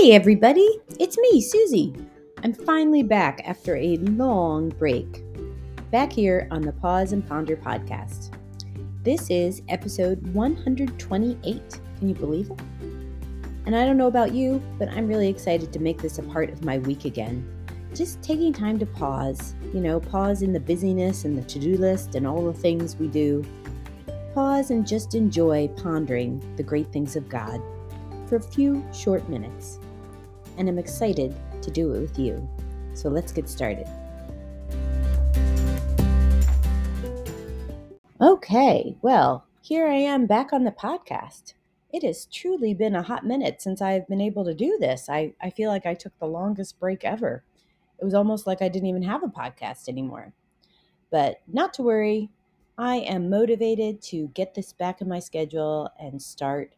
Hey, everybody, it's me, Susie. I'm finally back after a long break. Back here on the Pause and Ponder podcast. This is episode 128. Can you believe it? And I don't know about you, but I'm really excited to make this a part of my week again. Just taking time to pause, you know, pause in the busyness and the to do list and all the things we do. Pause and just enjoy pondering the great things of God for a few short minutes. And I'm excited to do it with you. So let's get started. Okay, well, here I am back on the podcast. It has truly been a hot minute since I've been able to do this. I, I feel like I took the longest break ever. It was almost like I didn't even have a podcast anymore. But not to worry, I am motivated to get this back in my schedule and start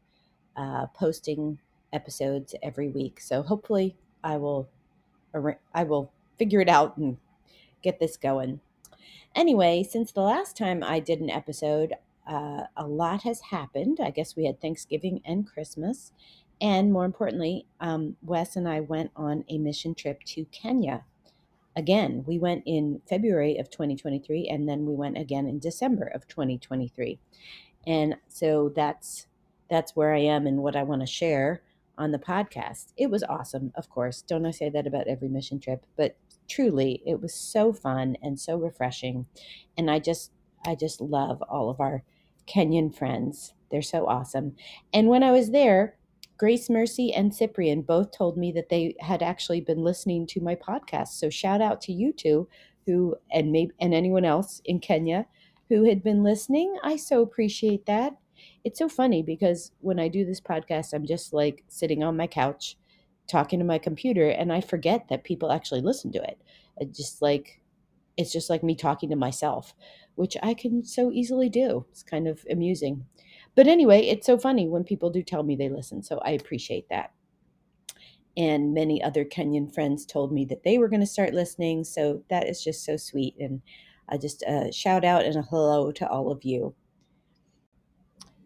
uh, posting episodes every week. So hopefully, I will I will figure it out and get this going. Anyway, since the last time I did an episode, uh, a lot has happened. I guess we had Thanksgiving and Christmas. And more importantly, um, Wes and I went on a mission trip to Kenya. Again, we went in February of 2023, and then we went again in December of 2023. And so that's that's where I am and what I want to share on the podcast. It was awesome, of course. Don't I say that about every mission trip? But truly, it was so fun and so refreshing. And I just I just love all of our Kenyan friends. They're so awesome. And when I was there, Grace Mercy and Cyprian both told me that they had actually been listening to my podcast. So shout out to you two who and maybe and anyone else in Kenya who had been listening. I so appreciate that it's so funny because when I do this podcast, I'm just like sitting on my couch talking to my computer and I forget that people actually listen to it. It just like it's just like me talking to myself, which I can so easily do. It's kind of amusing. But anyway, it's so funny when people do tell me they listen, so I appreciate that. And many other Kenyan friends told me that they were going to start listening, so that is just so sweet and I just uh, shout out and a hello to all of you.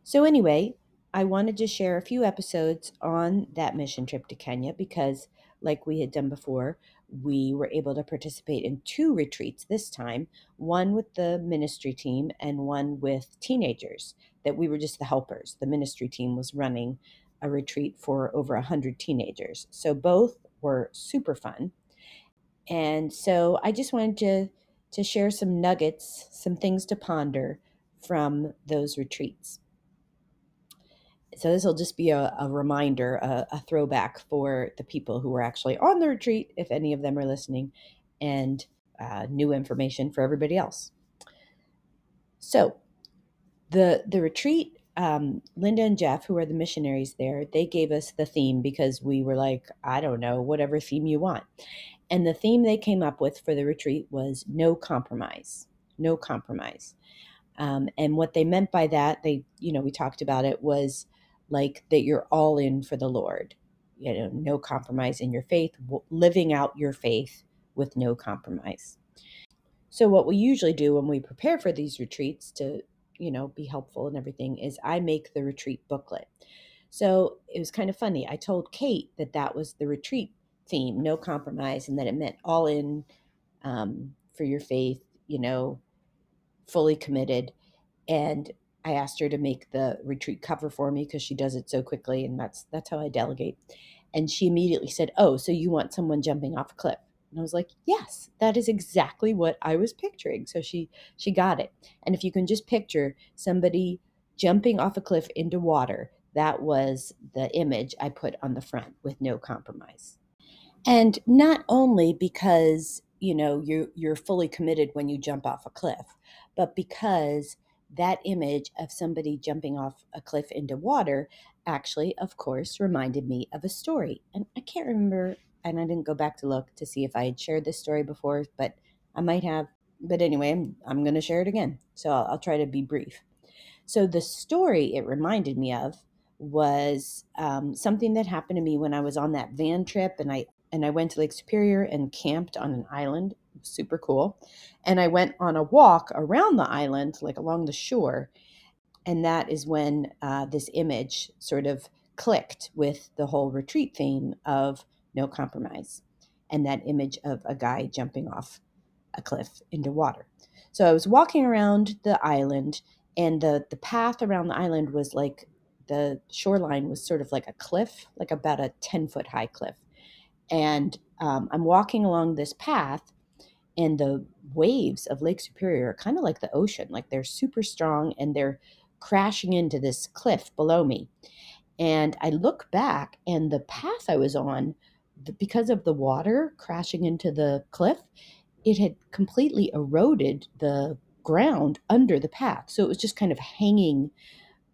So, anyway, I wanted to share a few episodes on that mission trip to Kenya because, like we had done before, we were able to participate in two retreats this time one with the ministry team and one with teenagers that we were just the helpers. The ministry team was running a retreat for over 100 teenagers. So both were super fun. And so i just wanted to to share some nuggets some things to ponder from those retreats so this will just be a, a reminder, a, a, throwback for the people who were actually on the retreat, if any of them are listening, and uh, new information for everybody else. So the the retreat, um, Linda and Jeff, who are the missionaries there, they gave us the theme because we were like, I don't know, whatever theme you want. And the theme they came up with for the retreat was no compromise, no compromise. Um, and what they meant by that, they, you know, we talked about it was like that you're all in for the Lord. You know, no compromise in your faith, living out your faith with no compromise. So, what we usually do when we prepare for these retreats to, you know, be helpful and everything is I make the retreat booklet. So, it was kind of funny. I told Kate that that was the retreat theme, no compromise, and that it meant all in um, for your faith, you know, fully committed. And I asked her to make the retreat cover for me because she does it so quickly, and that's that's how I delegate. And she immediately said, "Oh, so you want someone jumping off a cliff?" And I was like, "Yes, that is exactly what I was picturing." So she she got it. And if you can just picture somebody jumping off a cliff into water, that was the image I put on the front with no compromise. And not only because, you know, you you're fully committed when you jump off a cliff, but because that image of somebody jumping off a cliff into water actually, of course, reminded me of a story. And I can't remember, and I didn't go back to look to see if I had shared this story before, but I might have. But anyway, I'm, I'm going to share it again. So I'll, I'll, try to be brief. So the story it reminded me of was um, something that happened to me when I was on that van trip and I and I went to Lake Superior and camped on an island super cool. And I went on a walk around the island, like along the shore. And that is when uh, this image sort of clicked with the whole retreat theme of no compromise and that image of a guy jumping off a cliff into water. So I was walking around the island, and the, the path around the island was like the shoreline was sort of like a cliff, like about a 10 foot high cliff. And um, I'm walking along this path, and the waves of Lake Superior are kind of like the ocean, like they're super strong and they're crashing into this cliff below me. And I look back, and the path I was on, because of the water crashing into the cliff, it had completely eroded the ground under the path. So it was just kind of hanging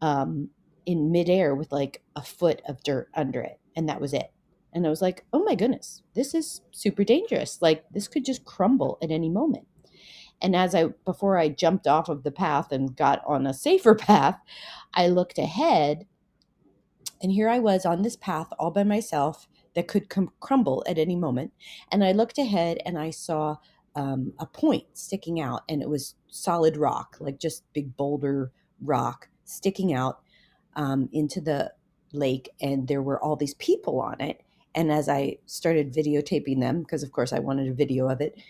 um, in midair with like a foot of dirt under it. And that was it. And I was like, oh my goodness, this is super dangerous. Like this could just crumble at any moment. And as I, before I jumped off of the path and got on a safer path, I looked ahead and here I was on this path all by myself that could com- crumble at any moment. And I looked ahead and I saw um, a point sticking out, and it was solid rock, like just big boulder rock sticking out um, into the lake. And there were all these people on it. And as I started videotaping them, because of course I wanted a video of it,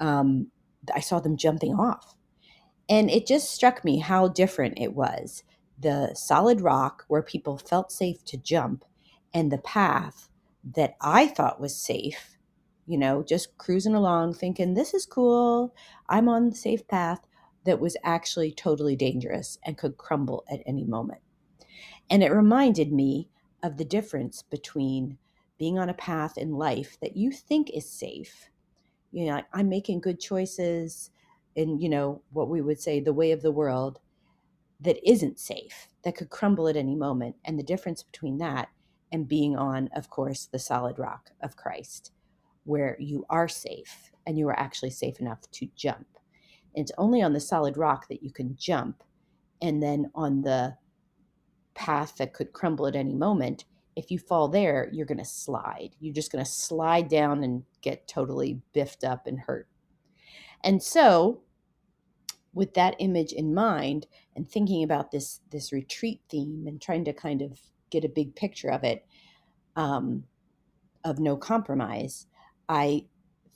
um, I saw them jumping off. And it just struck me how different it was the solid rock where people felt safe to jump and the path that I thought was safe, you know, just cruising along thinking, this is cool. I'm on the safe path that was actually totally dangerous and could crumble at any moment. And it reminded me of the difference between being on a path in life that you think is safe. You know, I'm making good choices in, you know, what we would say the way of the world that isn't safe, that could crumble at any moment. And the difference between that and being on, of course, the solid rock of Christ, where you are safe and you are actually safe enough to jump. It's only on the solid rock that you can jump. And then on the path that could crumble at any moment, if you fall there, you're going to slide. You're just going to slide down and get totally biffed up and hurt. And so, with that image in mind and thinking about this this retreat theme and trying to kind of get a big picture of it um, of no compromise i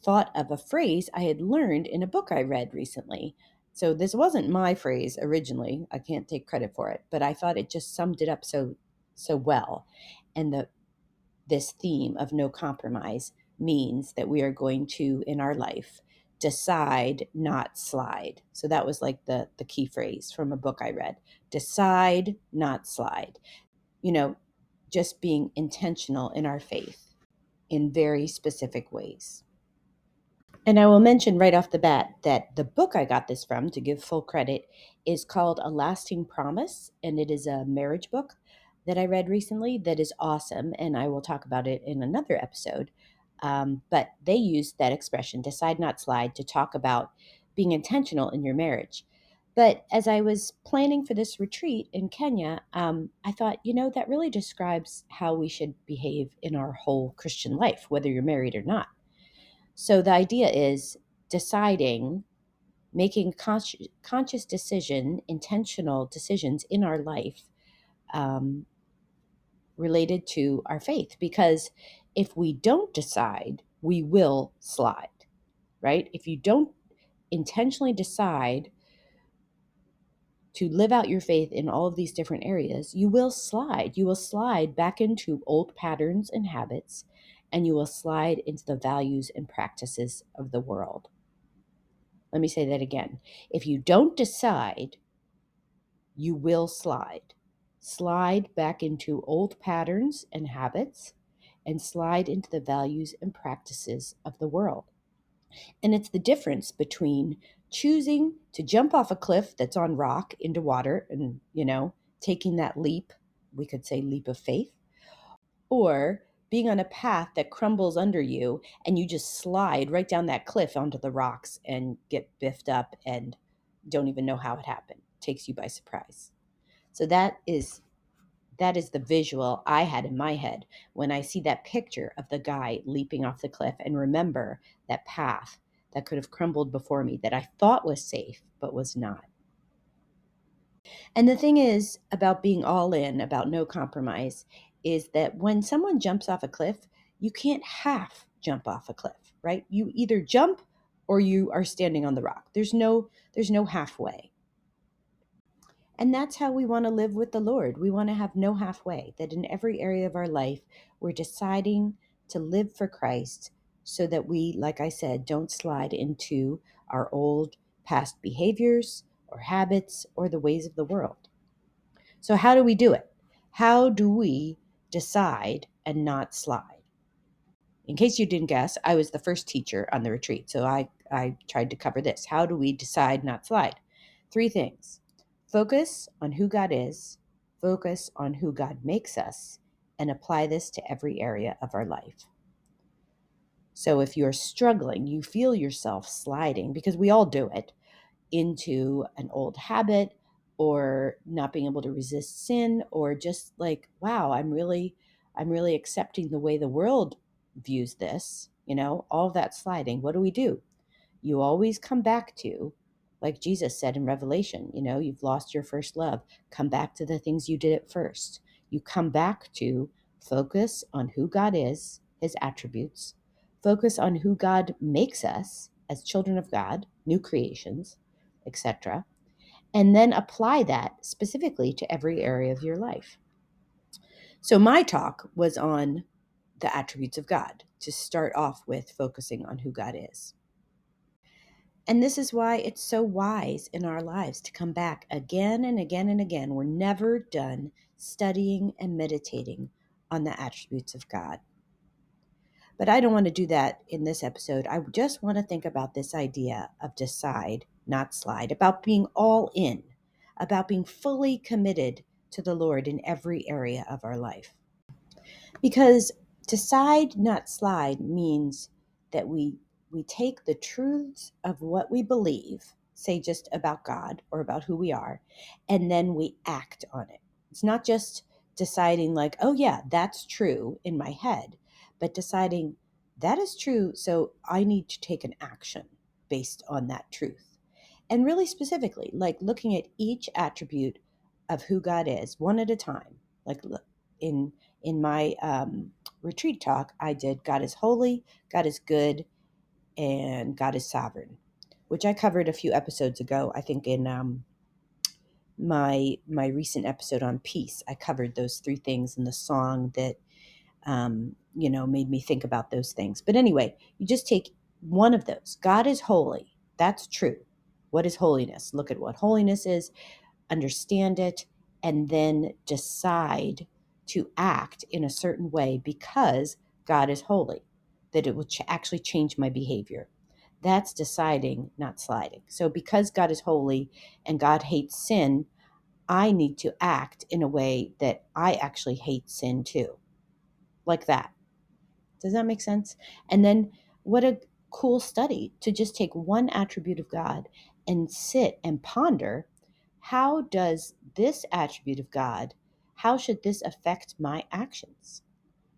thought of a phrase i had learned in a book i read recently so this wasn't my phrase originally i can't take credit for it but i thought it just summed it up so so well and the this theme of no compromise means that we are going to in our life decide not slide. So that was like the the key phrase from a book i read decide not slide. You know just being intentional in our faith in very specific ways. And i will mention right off the bat that the book i got this from to give full credit is called a lasting promise and it is a marriage book that i read recently that is awesome and i will talk about it in another episode um, but they used that expression, decide not slide, to talk about being intentional in your marriage. But as I was planning for this retreat in Kenya, um, I thought, you know, that really describes how we should behave in our whole Christian life, whether you're married or not. So the idea is deciding, making conscious, conscious decision, intentional decisions in our life um, related to our faith. Because if we don't decide, we will slide, right? If you don't intentionally decide to live out your faith in all of these different areas, you will slide. You will slide back into old patterns and habits, and you will slide into the values and practices of the world. Let me say that again. If you don't decide, you will slide. Slide back into old patterns and habits and slide into the values and practices of the world. And it's the difference between choosing to jump off a cliff that's on rock into water and, you know, taking that leap, we could say leap of faith, or being on a path that crumbles under you and you just slide right down that cliff onto the rocks and get biffed up and don't even know how it happened. Takes you by surprise. So that is that is the visual I had in my head when I see that picture of the guy leaping off the cliff and remember that path that could have crumbled before me that I thought was safe but was not. And the thing is about being all in, about no compromise, is that when someone jumps off a cliff, you can't half jump off a cliff, right? You either jump or you are standing on the rock. There's no there's no halfway. And that's how we want to live with the Lord. We want to have no halfway, that in every area of our life, we're deciding to live for Christ so that we, like I said, don't slide into our old past behaviors or habits or the ways of the world. So, how do we do it? How do we decide and not slide? In case you didn't guess, I was the first teacher on the retreat, so I, I tried to cover this. How do we decide not slide? Three things focus on who God is, focus on who God makes us, and apply this to every area of our life. So if you're struggling, you feel yourself sliding, because we all do it, into an old habit or not being able to resist sin or just like, wow, I'm really I'm really accepting the way the world views this, you know, all that sliding. What do we do? You always come back to like Jesus said in Revelation, you know, you've lost your first love. Come back to the things you did at first. You come back to focus on who God is, his attributes, focus on who God makes us as children of God, new creations, etc. And then apply that specifically to every area of your life. So my talk was on the attributes of God to start off with focusing on who God is. And this is why it's so wise in our lives to come back again and again and again. We're never done studying and meditating on the attributes of God. But I don't want to do that in this episode. I just want to think about this idea of decide, not slide, about being all in, about being fully committed to the Lord in every area of our life. Because decide, not slide means that we we take the truths of what we believe, say just about God or about who we are, and then we act on it. It's not just deciding, like, oh, yeah, that's true in my head, but deciding that is true. So I need to take an action based on that truth. And really specifically, like looking at each attribute of who God is one at a time. Like in in my um, retreat talk, I did God is holy, God is good, and God is sovereign, which I covered a few episodes ago. I think in um, my my recent episode on peace, I covered those three things in the song that um, you know made me think about those things. But anyway, you just take one of those. God is holy. That's true. What is holiness? Look at what holiness is, understand it, and then decide to act in a certain way because God is holy that it will ch- actually change my behavior. That's deciding, not sliding. So, because God is holy and God hates sin, I need to act in a way that I actually hate sin too. Like that. Does that make sense? And then, what a cool study to just take one attribute of God and sit and ponder how does this attribute of God, how should this affect my actions?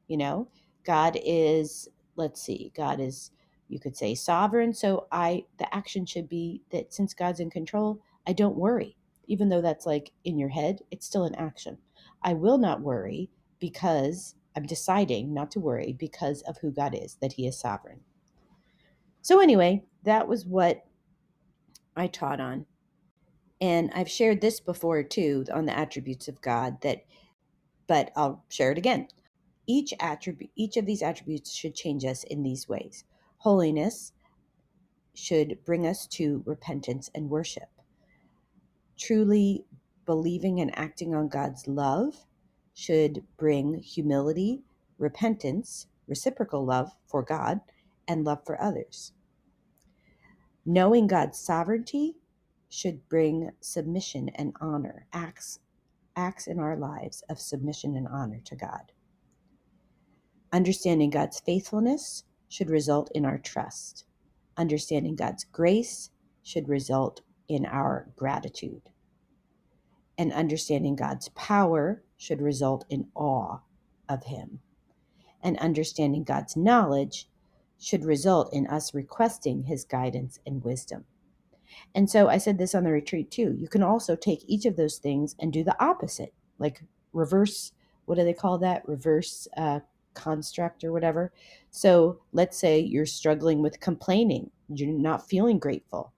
You know, God is let's see, God is, you could say, sovereign. So I, the action should be that since God's in control, I don't worry. Even though that's like in your head, it's still an action. I will not worry because I'm deciding not to worry because of who God is, that He is sovereign. So, anyway, that was what I taught on. And I've shared this before too on the attributes of God that, but I'll share it again. Each attribute, each of these attributes should change us in these ways. Holiness should bring us to repentance and worship. Truly believing and acting on God's love should bring humility, repentance, reciprocal love for God, and love for others. Knowing God's sovereignty should bring submission and honor, acts, acts in our lives of submission and honor to God. Understanding God's faithfulness should result in our trust. Understanding God's grace should result in our gratitude. And understanding God's power should result in awe of Him. And understanding God's knowledge should result in us requesting His guidance and wisdom. And so I said this on the retreat too. You can also take each of those things and do the opposite, like reverse what do they call that? Reverse uh, construct or whatever. So let's say you're struggling with complaining, you're not feeling grateful.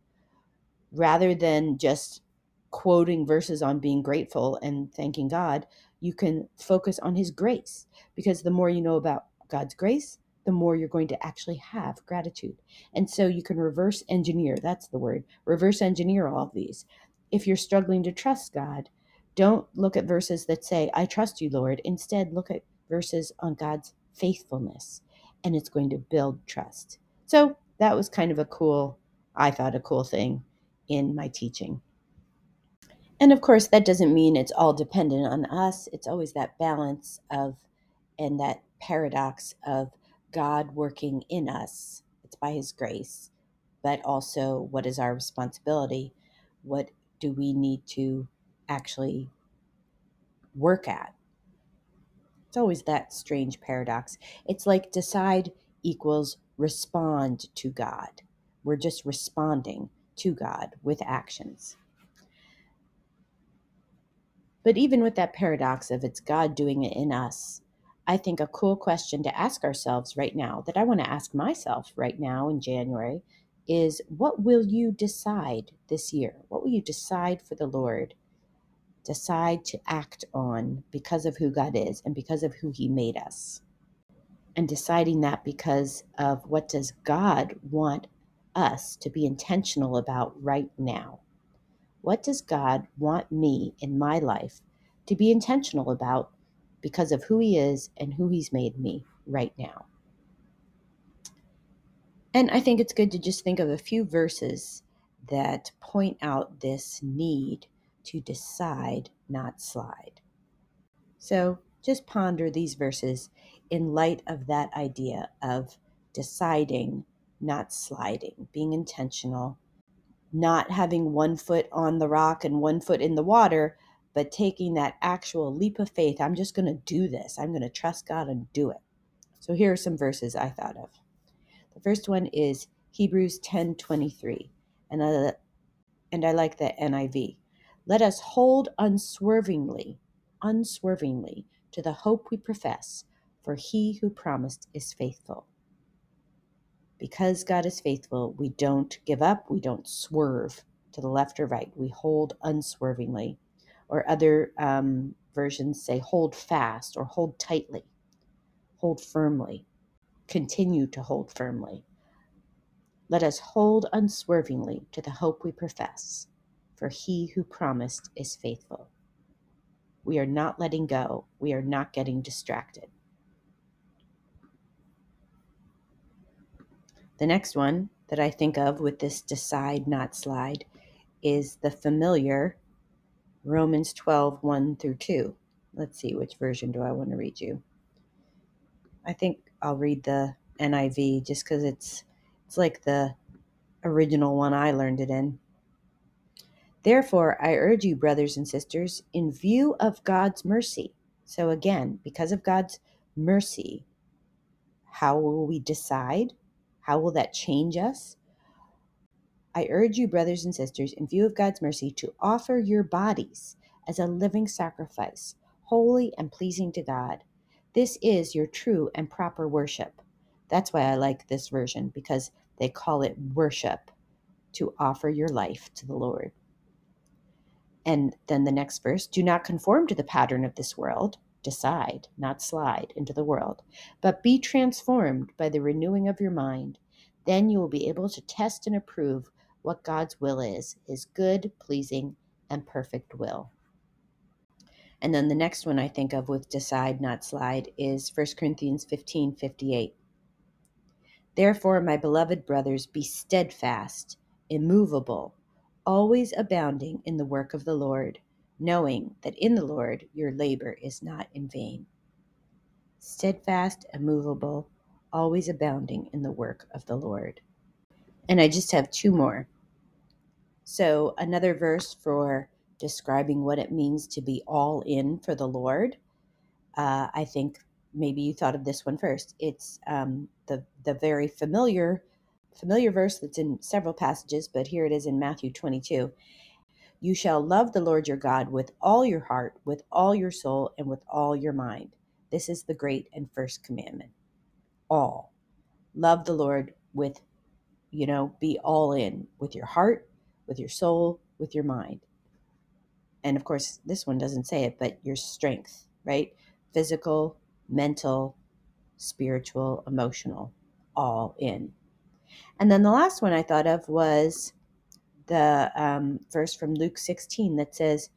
Rather than just quoting verses on being grateful and thanking God, you can focus on His grace because the more you know about God's grace, the more you're going to actually have gratitude. And so you can reverse engineer that's the word reverse engineer all of these. If you're struggling to trust God, don't look at verses that say, I trust you, Lord. Instead, look at verses on God's faithfulness, and it's going to build trust. So that was kind of a cool, I thought, a cool thing in my teaching. And of course, that doesn't mean it's all dependent on us. It's always that balance of, and that paradox of God working in us. It's by His grace, but also what is our responsibility? What do we need to actually work at? It's always that strange paradox. It's like decide equals respond to God. We're just responding to God with actions. But even with that paradox of it's God doing it in us, I think a cool question to ask ourselves right now, that I want to ask myself right now in January, is what will you decide this year? What will you decide for the Lord? Decide to act on because of who God is and because of who He made us. And deciding that because of what does God want us to be intentional about right now? What does God want me in my life to be intentional about because of who He is and who He's made me right now. And I think it's good to just think of a few verses that point out this need to decide, not slide. So just ponder these verses in light of that idea of deciding, not sliding, being intentional, not having one foot on the rock and one foot in the water, but taking that actual leap of faith, I'm just going to do this. I'm going to trust God and do it. So here are some verses I thought of. The first one is Hebrews 10:23, and I, and I like the NIV. Let us hold unswervingly, unswervingly to the hope we profess, for he who promised is faithful. Because God is faithful, we don't give up, we don't swerve to the left or right. We hold unswervingly or other um, versions say hold fast or hold tightly, hold firmly, continue to hold firmly. Let us hold unswervingly to the hope we profess, for he who promised is faithful. We are not letting go, we are not getting distracted. The next one that I think of with this decide, not slide, is the familiar Romans 12, 1 through 2. Let's see, which version do I want to read you? I think I'll read the NIV just because it's it's like the original one I learned it in. Therefore, I urge you, brothers and sisters, in view of God's mercy. So, again, because of God's mercy, how will we decide? How will that change us? I urge you, brothers and sisters, in view of God's mercy, to offer your bodies as a living sacrifice, holy and pleasing to God. This is your true and proper worship. That's why I like this version, because they call it worship to offer your life to the Lord. And then the next verse do not conform to the pattern of this world, decide, not slide into the world, but be transformed by the renewing of your mind. Then you will be able to test and approve what God's will is his good, pleasing, and perfect will. And then the next one I think of with decide, not slide, is 1 Corinthians 15 58. Therefore, my beloved brothers, be steadfast, immovable, always abounding in the work of the Lord, knowing that in the Lord your labor is not in vain. Steadfast, immovable, always abounding in the work of the Lord. And I just have two more. So, another verse for describing what it means to be all in for the Lord. Uh, I think maybe you thought of this one first. It's um, the the very familiar familiar verse that's in several passages, but here it is in Matthew 22. You shall love the Lord your God with all your heart, with all your soul, and with all your mind. This is the great and first commandment. All. Love the Lord with, you know, be all in with your heart, with your soul, with your mind. And of course, this one doesn't say it, but your strength, right? Physical, mental, spiritual, emotional, all in. And then the last one I thought of was the um, verse from Luke 16 that says,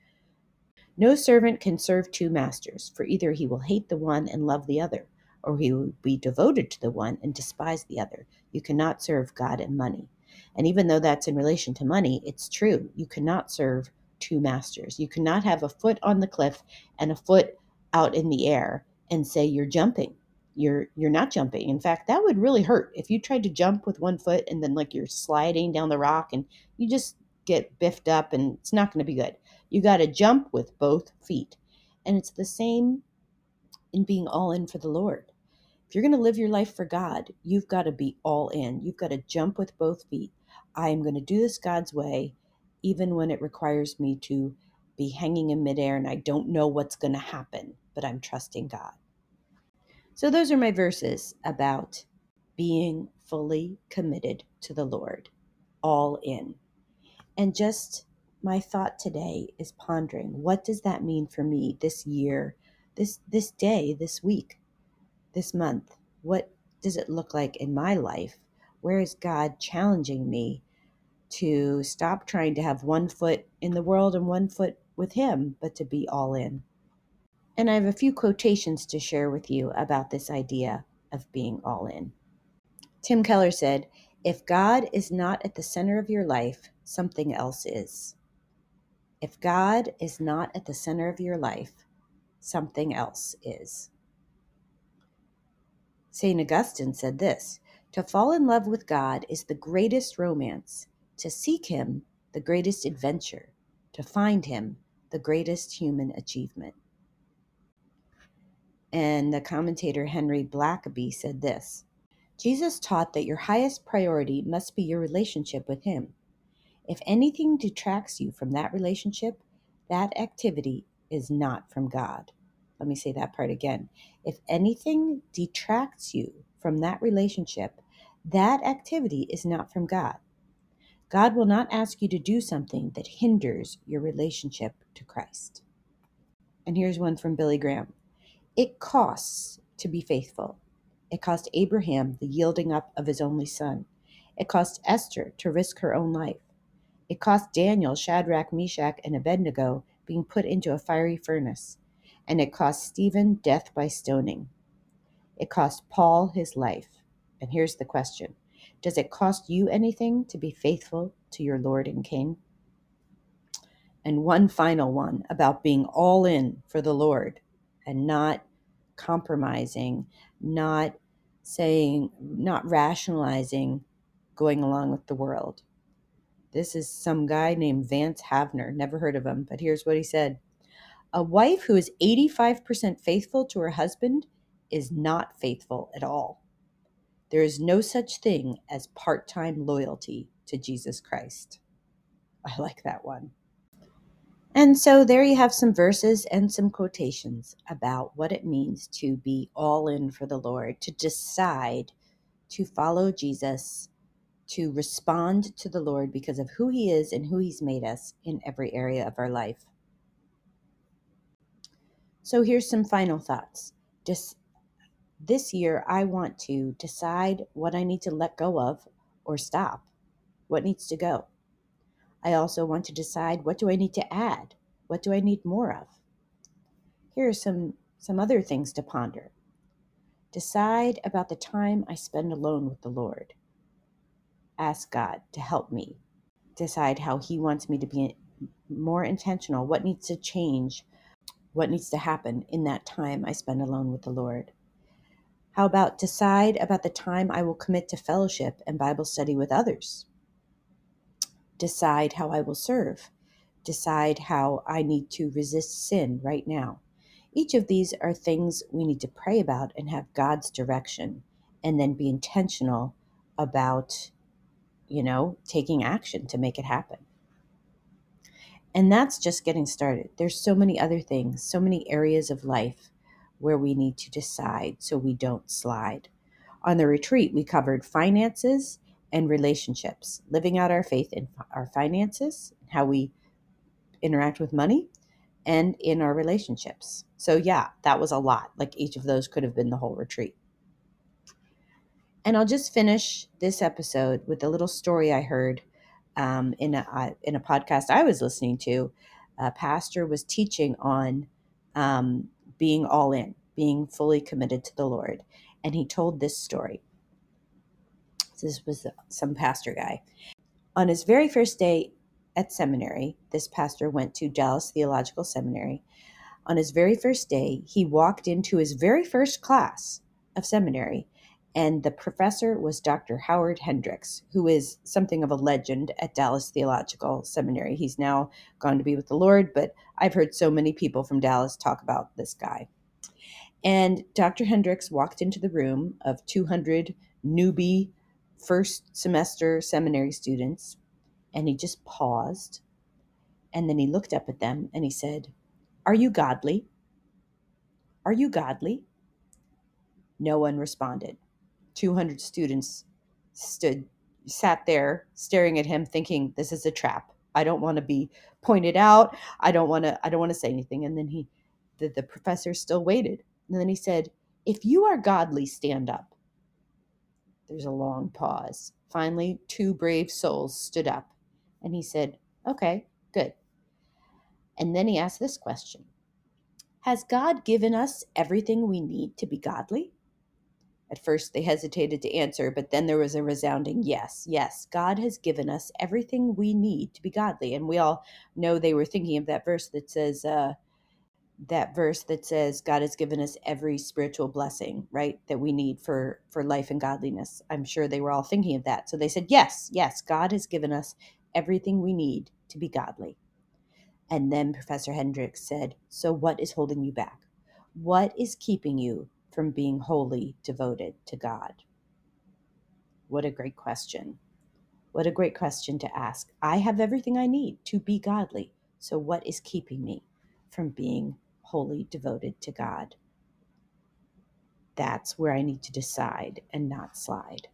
No servant can serve two masters, for either he will hate the one and love the other, or he will be devoted to the one and despise the other. You cannot serve God and money. And even though that's in relation to money, it's true. You cannot serve two masters. You cannot have a foot on the cliff and a foot out in the air and say you're jumping you're you're not jumping. In fact, that would really hurt if you tried to jump with one foot and then like you're sliding down the rock and you just get biffed up and it's not going to be good. You got to jump with both feet. And it's the same in being all in for the Lord. If you're going to live your life for God, you've got to be all in. You've got to jump with both feet. I am going to do this God's way, even when it requires me to be hanging in midair and I don't know what's going to happen, but I'm trusting God. So, those are my verses about being fully committed to the Lord, all in. And just my thought today is pondering what does that mean for me this year, this this day, this week, this month? What does it look like in my life? Where is God challenging me to stop trying to have one foot in the world and one foot with him, but to be all in? And I have a few quotations to share with you about this idea of being all in. Tim Keller said, If God is not at the center of your life, something else is. If God is not at the center of your life, something else is. St. Augustine said this To fall in love with God is the greatest romance, to seek Him, the greatest adventure, to find Him, the greatest human achievement. And the commentator Henry Blackaby said this Jesus taught that your highest priority must be your relationship with Him. If anything detracts you from that relationship, that activity is not from God. Let me say that part again. If anything detracts you from that relationship, that activity is not from God. God will not ask you to do something that hinders your relationship to Christ. And here's one from Billy Graham it costs to be faithful. It cost Abraham the yielding up of his only son. It cost Esther to risk her own life. It cost Daniel, Shadrach, Meshach, and Abednego being put into a fiery furnace. And it cost Stephen death by stoning. It cost Paul his life. And here's the question Does it cost you anything to be faithful to your Lord and King? And one final one about being all in for the Lord and not compromising, not saying, not rationalizing going along with the world. This is some guy named Vance Havner. Never heard of him, but here's what he said A wife who is 85% faithful to her husband is not faithful at all. There is no such thing as part time loyalty to Jesus Christ. I like that one. And so there you have some verses and some quotations about what it means to be all in for the Lord, to decide to follow Jesus, to respond to the Lord because of who he is and who he's made us in every area of our life. So here's some final thoughts. Just this year, I want to decide what I need to let go of or stop, what needs to go. I also want to decide what do I need to add? What do I need more of? Here are some, some other things to ponder. Decide about the time I spend alone with the Lord. Ask God to help me decide how He wants me to be more intentional, what needs to change, what needs to happen in that time I spend alone with the Lord. How about decide about the time I will commit to fellowship and Bible study with others? Decide how I will serve, decide how I need to resist sin right now. Each of these are things we need to pray about and have God's direction, and then be intentional about, you know, taking action to make it happen. And that's just getting started. There's so many other things, so many areas of life where we need to decide so we don't slide. On the retreat, we covered finances and relationships, living out our faith in our finances, how we interact with money, and in our relationships. So, yeah, that was a lot. Like each of those could have been the whole retreat. And I'll just finish this episode with a little story I heard um, in a in a podcast I was listening to. A pastor was teaching on um, being all in, being fully committed to the Lord, and he told this story. This was some pastor guy. On his very first day at seminary, this pastor went to Dallas Theological Seminary. On his very first day, he walked into his very first class of seminary, and the professor was Dr. Howard Hendricks, who is something of a legend at Dallas Theological Seminary. He's now gone to be with the Lord, but I've heard so many people from Dallas talk about this guy. And Dr. Hendricks walked into the room of 200 newbie first semester seminary students and he just paused. And then he looked up at them and he said, Are you godly? Are you godly? No one responded. 200 students stood, sat there staring at him, thinking, This is a trap. I don't want to be pointed out. I don't want to, I don't want to say anything. And then he, the, the professor still waited. And then he said, If you are godly, stand up. There's a long pause. Finally, two brave souls stood up and he said, Okay, good. And then he asked this question Has God given us everything we need to be godly? At first, they hesitated to answer, but then there was a resounding yes. Yes, God has given us everything we need to be godly. And we all know they were thinking of that verse that says, uh, that verse that says God has given us every spiritual blessing, right, that we need for for life and godliness. I'm sure they were all thinking of that. So they said, "Yes, yes, God has given us everything we need to be godly. And then Professor Hendricks said, So what is holding you back? What is keeping you from being wholly devoted to God? What a great question. What a great question to ask. I have everything I need to be godly. So what is keeping me from being wholly devoted to God? That's where I need to decide and not slide.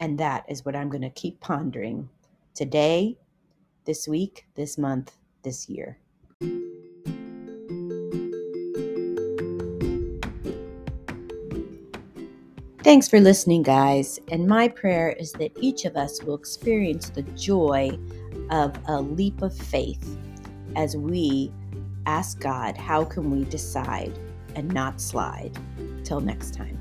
And that is what I'm going to keep pondering today, this week, this month, this year. Thanks for listening, guys. And my prayer is that each of us will experience the joy of a leap of faith as we ask God, how can we decide and not slide? Till next time.